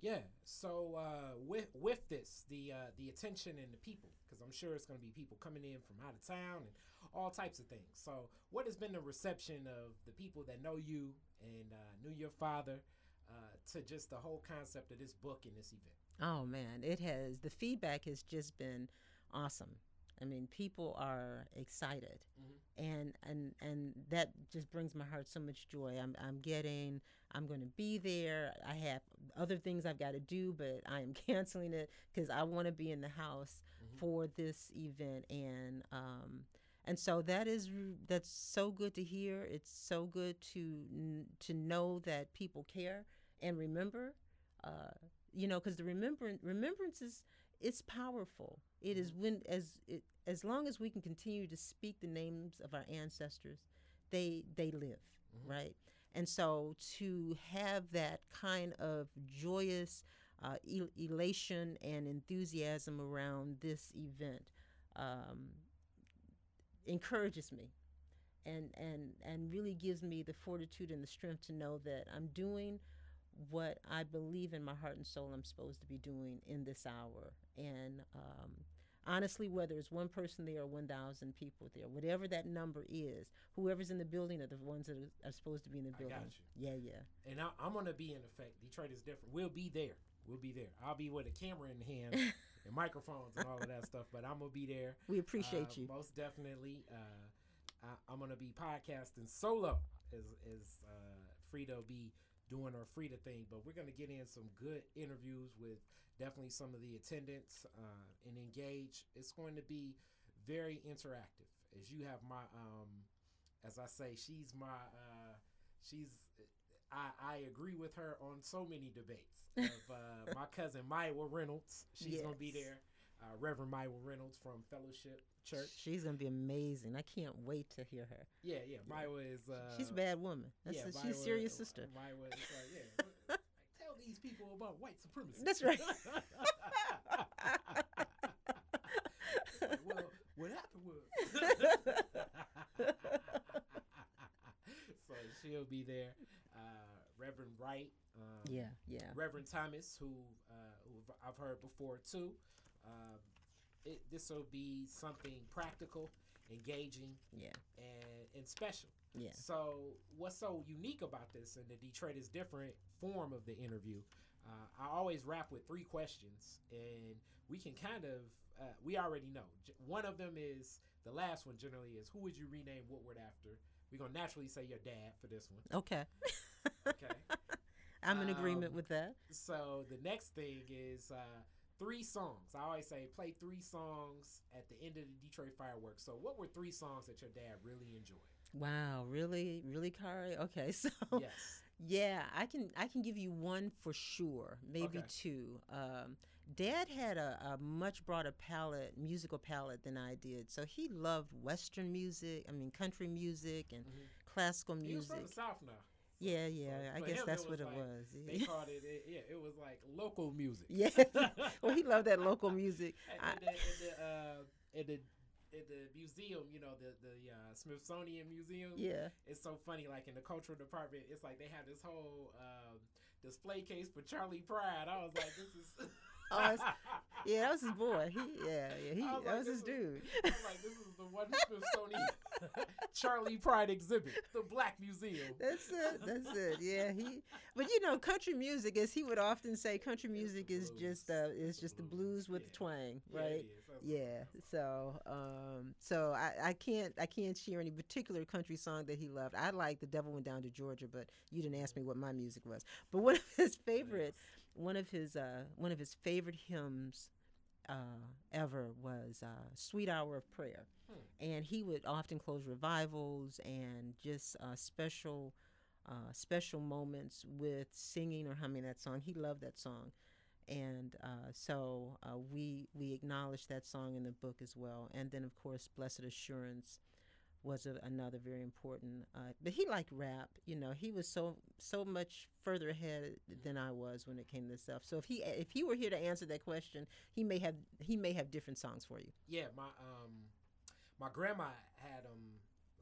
Yeah. So uh, with with this, the uh, the attention and the people, because I'm sure it's going to be people coming in from out of town and all types of things. So, what has been the reception of the people that know you and uh, knew your father uh, to just the whole concept of this book and this event? Oh man, it has. The feedback has just been awesome. I mean, people are excited, Mhm. and and and that just brings my heart so much joy. I'm I'm getting. I'm going to be there. I have other things I've got to do, but I am canceling it because I want to be in the house Mhm. for this event, and um, and so that is that's so good to hear. It's so good to to know that people care and remember. Uh, you know, because the remembrance remembrance is it's powerful. It is when as it, as long as we can continue to speak the names of our ancestors, they they live, Mhm. right? And so to have that kind of joyous uh, el- elation and enthusiasm around this event um, encourages me and and and really gives me the fortitude and the strength to know that I'm doing what I believe in my heart and soul I'm supposed to be doing in this hour. And um, honestly, whether it's one person there or 1,000 people there, whatever that number is, whoever's in the building are the ones that are, supposed to be in the I building. got you. Yeah, yeah. And I, I'm going to be in effect. Detroit is different. We'll be there. We'll be there. I'll be with a camera in hand and microphones and all of that stuff, but I'm going to be there. We appreciate Uh, you. Most definitely. Uh, I, I'm going to be podcasting solo as, as uh, will be doing her Freda thing, but we're going to get in some good interviews with definitely some of the attendants uh, and engage. It's going to be very interactive as you have my, um, as I say, she's my, uh, she's, I, I agree with her on so many debates. Of uh, my cousin Mayowa Reynolds, she's gonna be there. Uh, Reverend Mayowa Reynolds from Fellowship Church. She's to be amazing. I can't wait to hear her. Yeah, yeah. Mayowa is. Uh, she's a bad woman. That's yeah, a, she's Mayowa- serious sister. Mayowa is like, yeah. tell these people about white supremacy. That's right. well, what happened was. so she'll be there. Uh, Reverend Wright. Um, Yeah, yeah. Reverend Thomas, who uh, who I've heard before too. Um, it, this will be something practical, engaging, Yeah, and, and special. yeah. So, what's so unique about this and the Detroit is different form of the interview? Uh, I always wrap with three questions, and we can kind of uh, we already know. One of them is the last one. Generally, is who would you rename Woodward after? We're gonna naturally say your dad for this one. Okay. Okay. I'm in agreement Um, with that. so the next thing is uh, three songs. I always say play three songs at the end of the Detroit fireworks. So, what were three songs that your dad really enjoyed? Wow, really, really, Khary? Okay, so Yes. yeah, I can I can give you one for sure, maybe Okay. two. Um, Dad had a, a much broader palette, musical palette than I did. So he loved Western music, I mean country music and Mhm. classical He was from music. the South now. So- Yeah, so yeah, I guess him, that's what it like- was. They called it, it, yeah, it was like local music. Yeah. well, he loved that local music. And in the, uh, in the, in the museum, you know, the the uh, Smithsonian Museum. Yeah. It's so funny. Like in the cultural department, it's like they have this whole um, display case for Charley Pride. I was like, this is. Oh, Yeah, that was his boy. He, yeah, yeah, he, I was that like, was his is- dude. I was like, this is the one Smithsonian Charley Pride exhibit, the Black Museum. That's it. That's it. Yeah, he. But you know, country music, as he would often say, country music is just uh, is just the blues. with Yeah. the twang, right? what- Yeah. So, um, so I, I can't I can't share any particular country song that he loved. I like "The Devil Went Down to Georgia," but you didn't ask me what my music was. But one of his what- favorite, one of his uh, one of his favorite hymns uh, ever was uh, "Sweet Hour of Prayer," Hmm. and he would often close revivals and just uh, special. Uh, special moments with singing or humming that song. He loved that song, and uh, so uh, we we acknowledge that song in the book as well. And then, of course, "Blessed Assurance" was a, another very important. Uh, but he liked rap. You know, he was so so much further ahead than I was when it came to this stuff. So if he if he were here to answer that question, he may have he may have different songs for you. Yeah, my um, my grandma had um,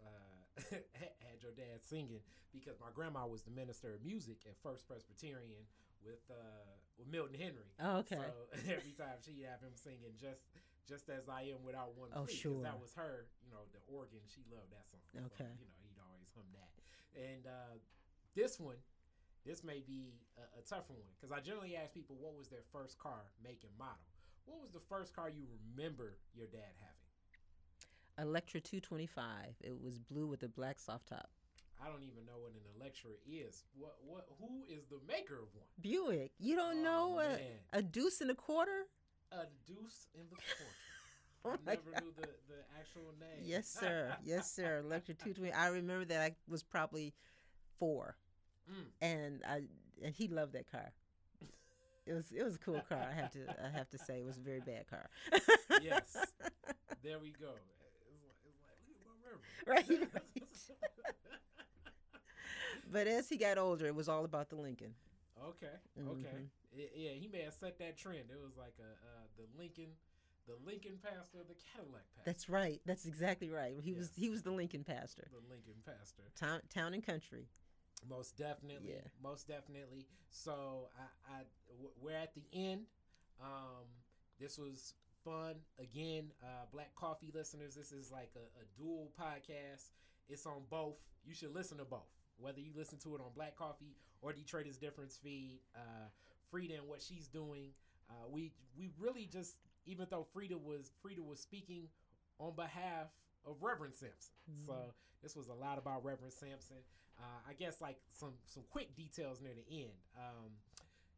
uh, had your dad singing because my grandma was the minister of music at First Presbyterian, with uh with Milton Henry. Oh, okay. So every time she'd have him singing just just as I am without one Oh, plea, 'cause sure. that was her, you know, the organ. She loved that song. So, Okay. you know, he'd always hum that. And uh, this one, this may be a, a tougher one because I generally ask people what was their first car, make and model. What was the first car you remember your dad having? Electra 225. It was blue with a black soft top. I don't even know what an Electra is. What what? Who is the maker of one? Buick. You don't Oh, know a, man. a deuce and a quarter? A deuce in the quarter. Oh I never God. knew the, the actual name. Yes, sir. yes, sir. Electra 220. I remember that I was probably four, Mm. and I and he loved that car. It was it was a cool car. I have to I have to say it was a very bad car. Yes. There we go. Like, like look at my river. Right, right. but as he got older, it was all about the Lincoln. Okay. Okay. Mhm. I- yeah, he may have set that trend. It was like a uh, the Lincoln, the Lincoln pastor, the Cadillac pastor. That's right. That's exactly right. He was he was the Lincoln pastor. the Lincoln pastor. Town town and country. Most definitely. Yeah. Most definitely. So I, I w- we're at the end. Um, this was fun. Again, uh, Black Coffee listeners, this is like a, a dual podcast. It's on both. You should listen to both. Whether you listen to it on Black Coffee or Detroit's Difference feed, uh, Freda and what she's doing. Uh, we we really just even though Freda was Freda was speaking on behalf of Reverend Sampson. Mhm. So this was a lot about Reverend Sampson. Uh, I guess like some some quick details near the end. Um,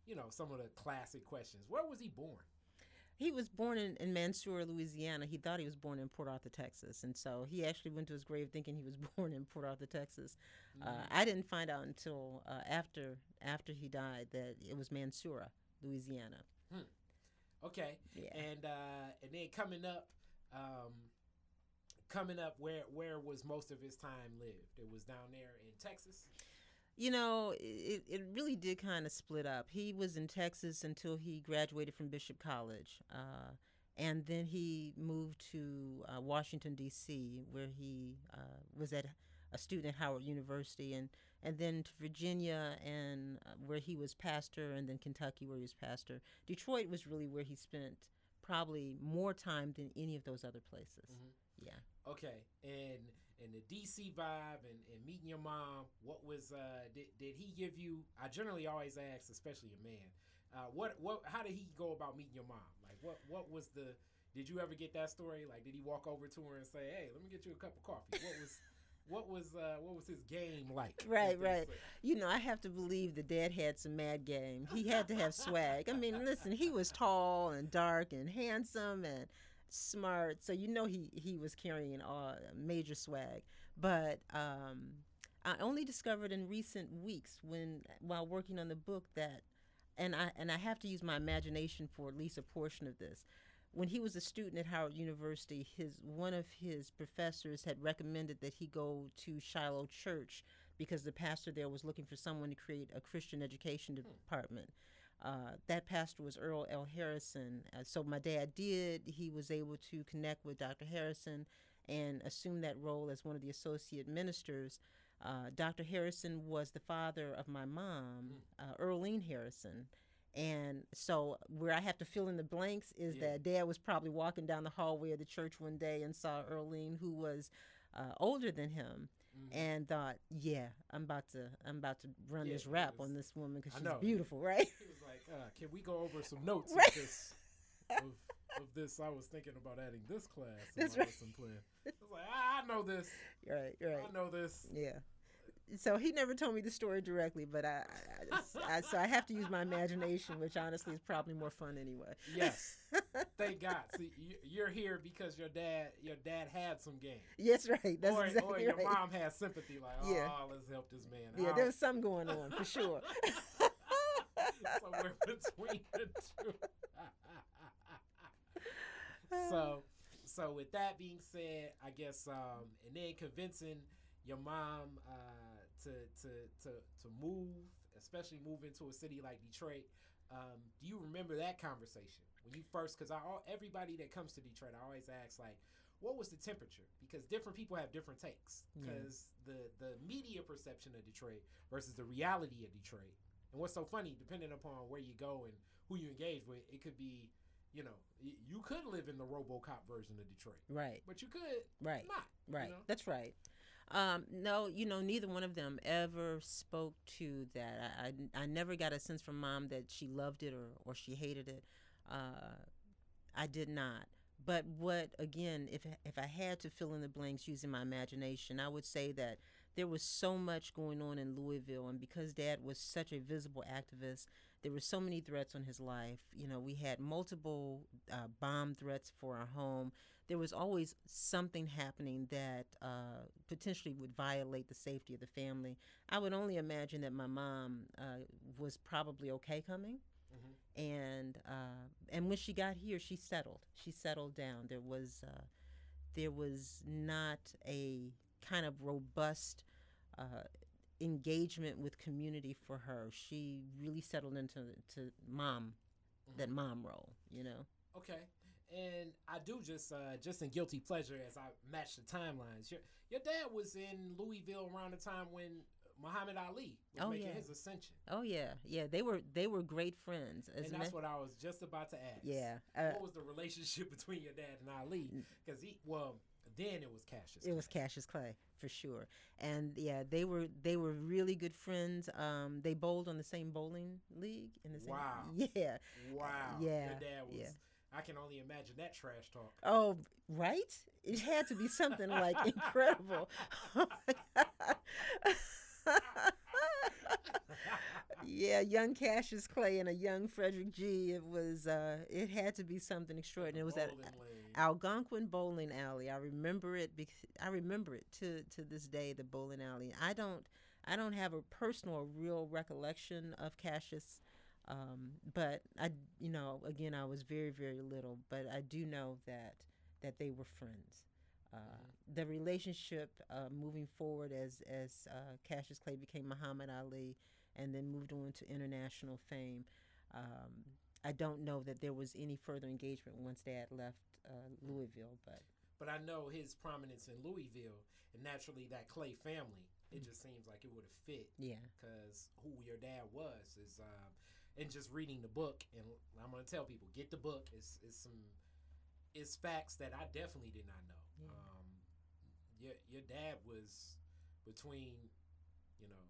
you know, some of the classic questions. Where was he born? He was born in, in Mansura, Louisiana. He thought he was born in Port Arthur, Texas. And so he actually went to his grave thinking he was born in Port Arthur, Texas. Uh, I didn't find out until uh, after after he died that it was Mansura, Louisiana. Okay, Yeah. and uh, and then coming up, um, coming up, where where was most of his time lived? It was down there in Texas. You know, it, it really did kind of split up. He was in Texas until he graduated from Bishop College. Uh, and then he moved to uh, Washington, D.C., where he uh, was at a student at Howard University, and, and then to Virginia, and uh, where he was pastor, and then Kentucky, where he was pastor. Detroit was really where he spent probably more time than any of those other places. Mhm. Yeah. Okay, and and the DC vibe and, and meeting your mom. What was uh did, did he give you? I generally always ask, especially a man, uh, what what how did he go about meeting your mom? Like what what was the did you ever get that story? Like did he walk over to her and say, "Hey, let me get you a cup of coffee"? What was what was uh what was his game like? Right, right. say? You know, I have to believe the dad had some mad game. He had to have swag. I mean, listen, he was tall and dark and handsome and smart, so you know he he was carrying uh, major swag. But um, I only discovered in recent weeks when while working on the book that, and I and I have to use my imagination for at least a portion of this. When he was a student at Howard University, his one of his professors had recommended that he go to Shiloh Church because the pastor there was looking for someone to create a Christian education department. Uh, that pastor was Earl L. Harrison. Uh, so my dad did. He was able to connect with Dr. Harrison and assume that role as one of the associate ministers. Uh, Dr. Harrison was the father of my mom, uh, Earlene Harrison. And so, where I have to fill in the blanks is Yeah. that dad was probably walking down the hallway of the church one day and saw Earlene, who was uh, older than him, Mhm. and thought, "Yeah, I'm about to, I'm about to run Yeah, this rap was- on this woman because she's beautiful, right?" He was like, uh, "Can we go over some notes Right. of this?" Of, of this, I was thinking about adding this class. That's my right. lesson plan. I was like, "Ah, I know this. right, right. I know this. Yeah. So he never told me the story directly, but I, I, I so I have to use my imagination, which honestly is probably more fun anyway. Yes. Thank God. See, you- you're here because your dad, your dad had some game, Yes, right. That's or, or exactly your right. mom had sympathy. Like, oh, Yeah. let's help this man. yeah, out. there was something going on for sure. somewhere between the two. so, so with that being said, I guess, um, and then convincing your mom uh, to to to to move, especially move into a city like Detroit. Um, do you remember that conversation when you first? Because I everybody that comes to Detroit, I always ask like, what was the temperature? Because different people have different takes. Yeah. Because the the media perception of Detroit versus the reality of Detroit. And what's so funny, depending upon where you go and who you engage with, it could be, you know, you could live in the RoboCop version of Detroit, Right. but you could Right. not. you Right. know? That's right. Um, no, you know, neither one of them ever spoke to that. I, I, I never got a sense from mom that she loved it or, or she hated it. Uh, I did not. But what again, if if I had to fill in the blanks using my imagination, I would say that there was so much going on in Louisville, and because Dad was such a visible activist, there were so many threats on his life. You know, we had multiple uh, bomb threats for our home. There was always something happening that uh, potentially would violate the safety of the family. I would only imagine that my mom uh, was probably okay coming Mhm. and uh, and when she got here, she settled. She settled down. There was uh, there was not a kind of robust uh, engagement with community for her. She really settled into to mom that mom role. You know. Okay. And I do just uh just in guilty pleasure as I match the timelines. Your your dad was in Louisville around the time when Muhammad Ali was Oh, making yeah. his ascension. Oh yeah, yeah. They were they were great friends. And that's ma- what I was just about to ask. yeah. Uh, what was the relationship between your dad and Ali? Because he, well, then it was Cassius. It was. Cassius Clay for sure, and yeah, they were they were really good friends. Um, they bowled on the same bowling league in the same. Wow. Yeah. Wow. Yeah, Your dad was. yeah. I can only imagine that trash talk. Oh, right. It had to be something like incredible. Yeah, young Cassius Clay and a young Frederick G. It was. Uh, it had to be something extraordinary. It was at lane. Algonquin Bowling Alley. I remember it. Because, I remember it to to this day. The bowling alley. I don't. I don't have a personal, or real recollection of Cassius, um, but I, you know, again, I was very, very little. But I do know that that they were friends. Uh, The relationship uh, moving forward as as uh, Cassius Clay became Muhammad Ali, and then moved on to international fame. Um, I don't know that there was any further engagement once Dad left uh, Louisville, but But I know his prominence in Louisville and naturally that Clay family. It just seems like it would have fit yeah, because who your dad was is, uh, and just reading the book. And I'm gonna tell people get the book. It's it's some it's facts that I definitely did not know. Yeah. Um, your your dad was between, you know,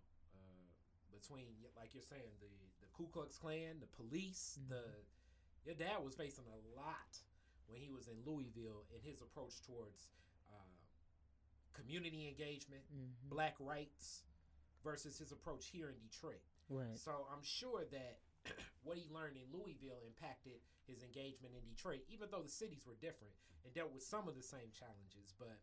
between like you're saying the the Ku Klux Klan, the police, Mhm. the your dad was facing a lot when he was in Louisville in his approach towards uh, community engagement, hmm black rights, versus his approach here in Detroit. right, So I'm sure that what he learned in Louisville impacted his engagement in Detroit, even though the cities were different and dealt with some of the same challenges. But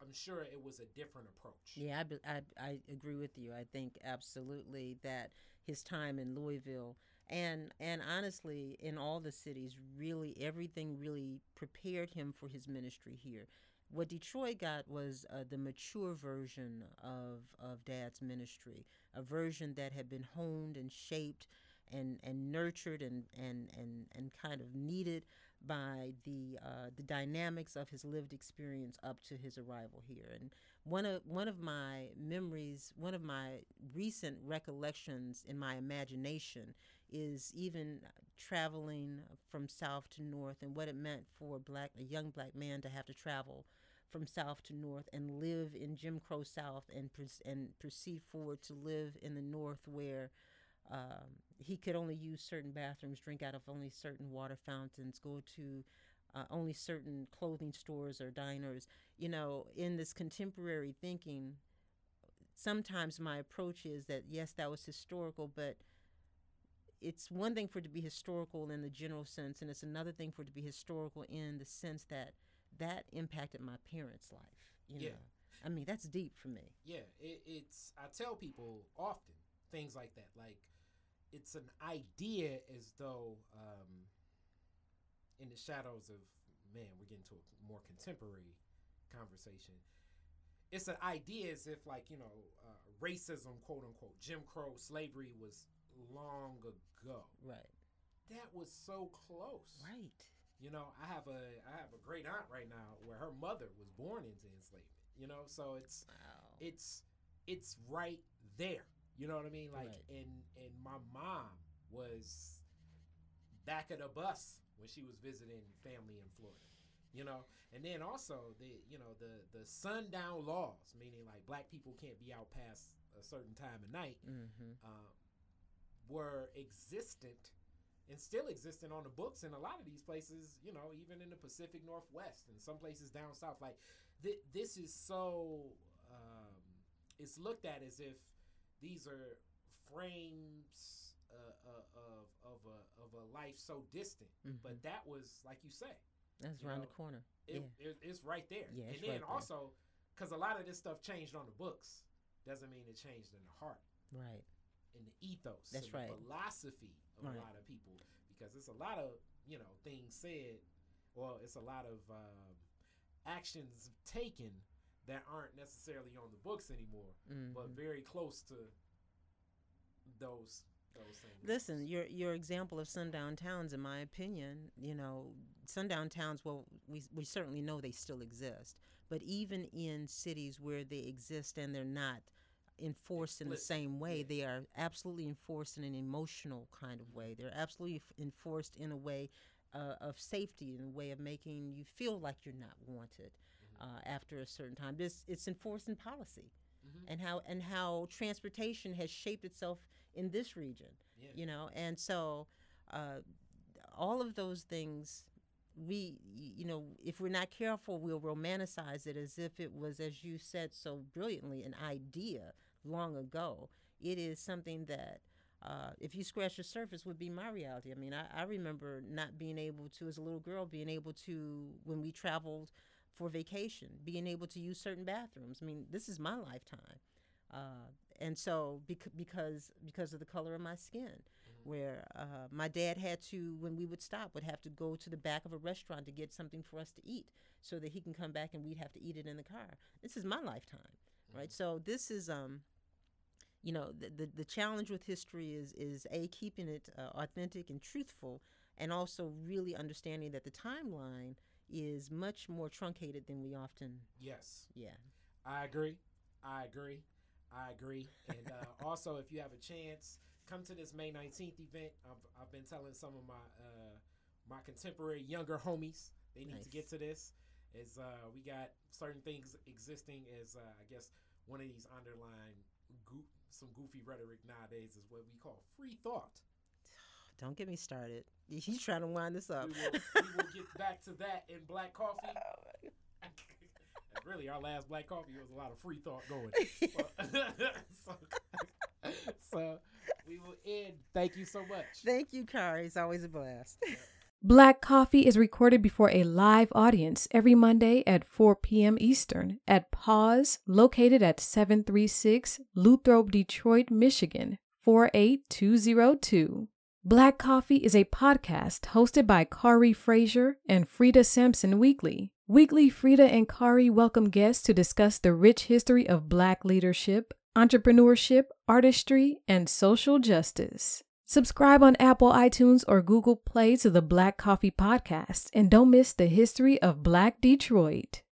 I'm sure it was a different approach. yeah. I, I I agree with you. I think absolutely that his time in Louisville and and honestly in all the cities, really everything really prepared him for his ministry here. What Detroit got was uh, the mature version of of Dad's ministry, a version that had been honed and shaped and and nurtured and and and and kind of needed by the uh, the dynamics of his lived experience up to his arrival here. And one of one of my memories, one of my recent recollections in my imagination is even traveling from south to north and what it meant for a black a young black man to have to travel from south to north and live in Jim Crow South and and proceed forward to live in the north where um, he could only use certain bathrooms, drink out of only certain water fountains, go to uh, only certain clothing stores or diners. You know, in this contemporary thinking, sometimes my approach is that yes, that was historical, but it's one thing for it to be historical in the general sense, and it's another thing for it to be historical in the sense that that impacted my parents' life. You Yeah. know, I mean, that's deep for me. Yeah, it, it's. I tell people often things like that. Like, it's an idea as though, um, in the shadows of man, we're getting to a more contemporary conversation. It's an idea as if, like, you know, uh, racism, quote unquote, Jim Crow, slavery was long ago. Right. That was so close. Right. You know, I have a I have a great aunt right now where her mother was born into enslavement. You know, so it's Wow. it's it's right there You know what I mean? Like, Right. and mom was back of the bus when she was visiting family in Florida. You know, and then also the you know the the sundown laws, meaning like black people can't be out past a certain time of night, Mm-hmm. um, were existent and still existent on the books in a lot of these places. You know, even in the Pacific Northwest and some places down south. Like th- this is so um, it's looked at as if these are frames uh, uh, of of a of a life so distant. But that was like you say, That's you around know, the corner. it, yeah. it, it's right there. Yeah, and then right also because a lot of this stuff changed on the books doesn't mean it changed in the heart Right. in the ethos That's the right. philosophy of Right. a lot of people because it's a lot of you know things said Well, it's a lot of um, actions taken that aren't necessarily on the books anymore but Mhm. very close to those those things Listen, your your example of sundown towns, in my opinion, you know, sundown towns. Well, we we certainly know they still exist, but even in cities where they exist and they're not enforced in the same way, they are absolutely enforced in an emotional kind of way. They're absolutely f- enforced in a way uh, of safety, in a way of making you feel like you're not wanted Mm-hmm. uh, after a certain time. This it's enforced in policy Mhm. and how and how transportation has shaped itself in this region yeah. you know? And so uh, all of those things we you know if we're not careful we'll romanticize it as if it was as you said so brilliantly an idea long ago. It is something that uh, if you scratch the surface would be my reality. I mean I, I remember not being able to as a little girl being able to when we traveled for vacation being able to use certain bathrooms. I mean this is my lifetime. Uh, and so bec- because because of the color of my skin where uh, my dad had to when we would stop would have to go to the back of a restaurant to get something for us to eat so that he can come back and we'd have to eat it in the car. This is my lifetime right? So this is um you know the, the the challenge with history is is a keeping it uh, authentic and truthful and also really understanding that the timeline is much more truncated than we often yes. Yeah. I agree. I agree. I agree. And uh, also, if you have a chance, come to this May 19th event. I've, I've been telling some of my uh, my contemporary younger homies they need to get to this. Is uh, we got certain things existing as uh, I guess one of these underlying goo some goofy rhetoric nowadays is what we call free thought. don't get me started he's trying to wind this up We will, we will get back to that in Black Coffee. Really, our last Black Coffee was a lot of free thought going. so, so, so we will end. Thank you so much. Thank you, Khary. It's always a blast. Black Coffee is recorded before a live audience every Monday at 4 p.m. Eastern at Pause, located at 736 Lothrop, Detroit, Michigan 48202. Black Coffee is a podcast hosted by Khary Frazier and Freda Sampson Weekly. Weekly, Freda and Khary welcome guests to discuss the rich history of Black leadership, entrepreneurship, artistry, and social justice. Subscribe on Apple iTunes or Google Play to the Black Coffee Podcast and don't miss the history of Black Detroit.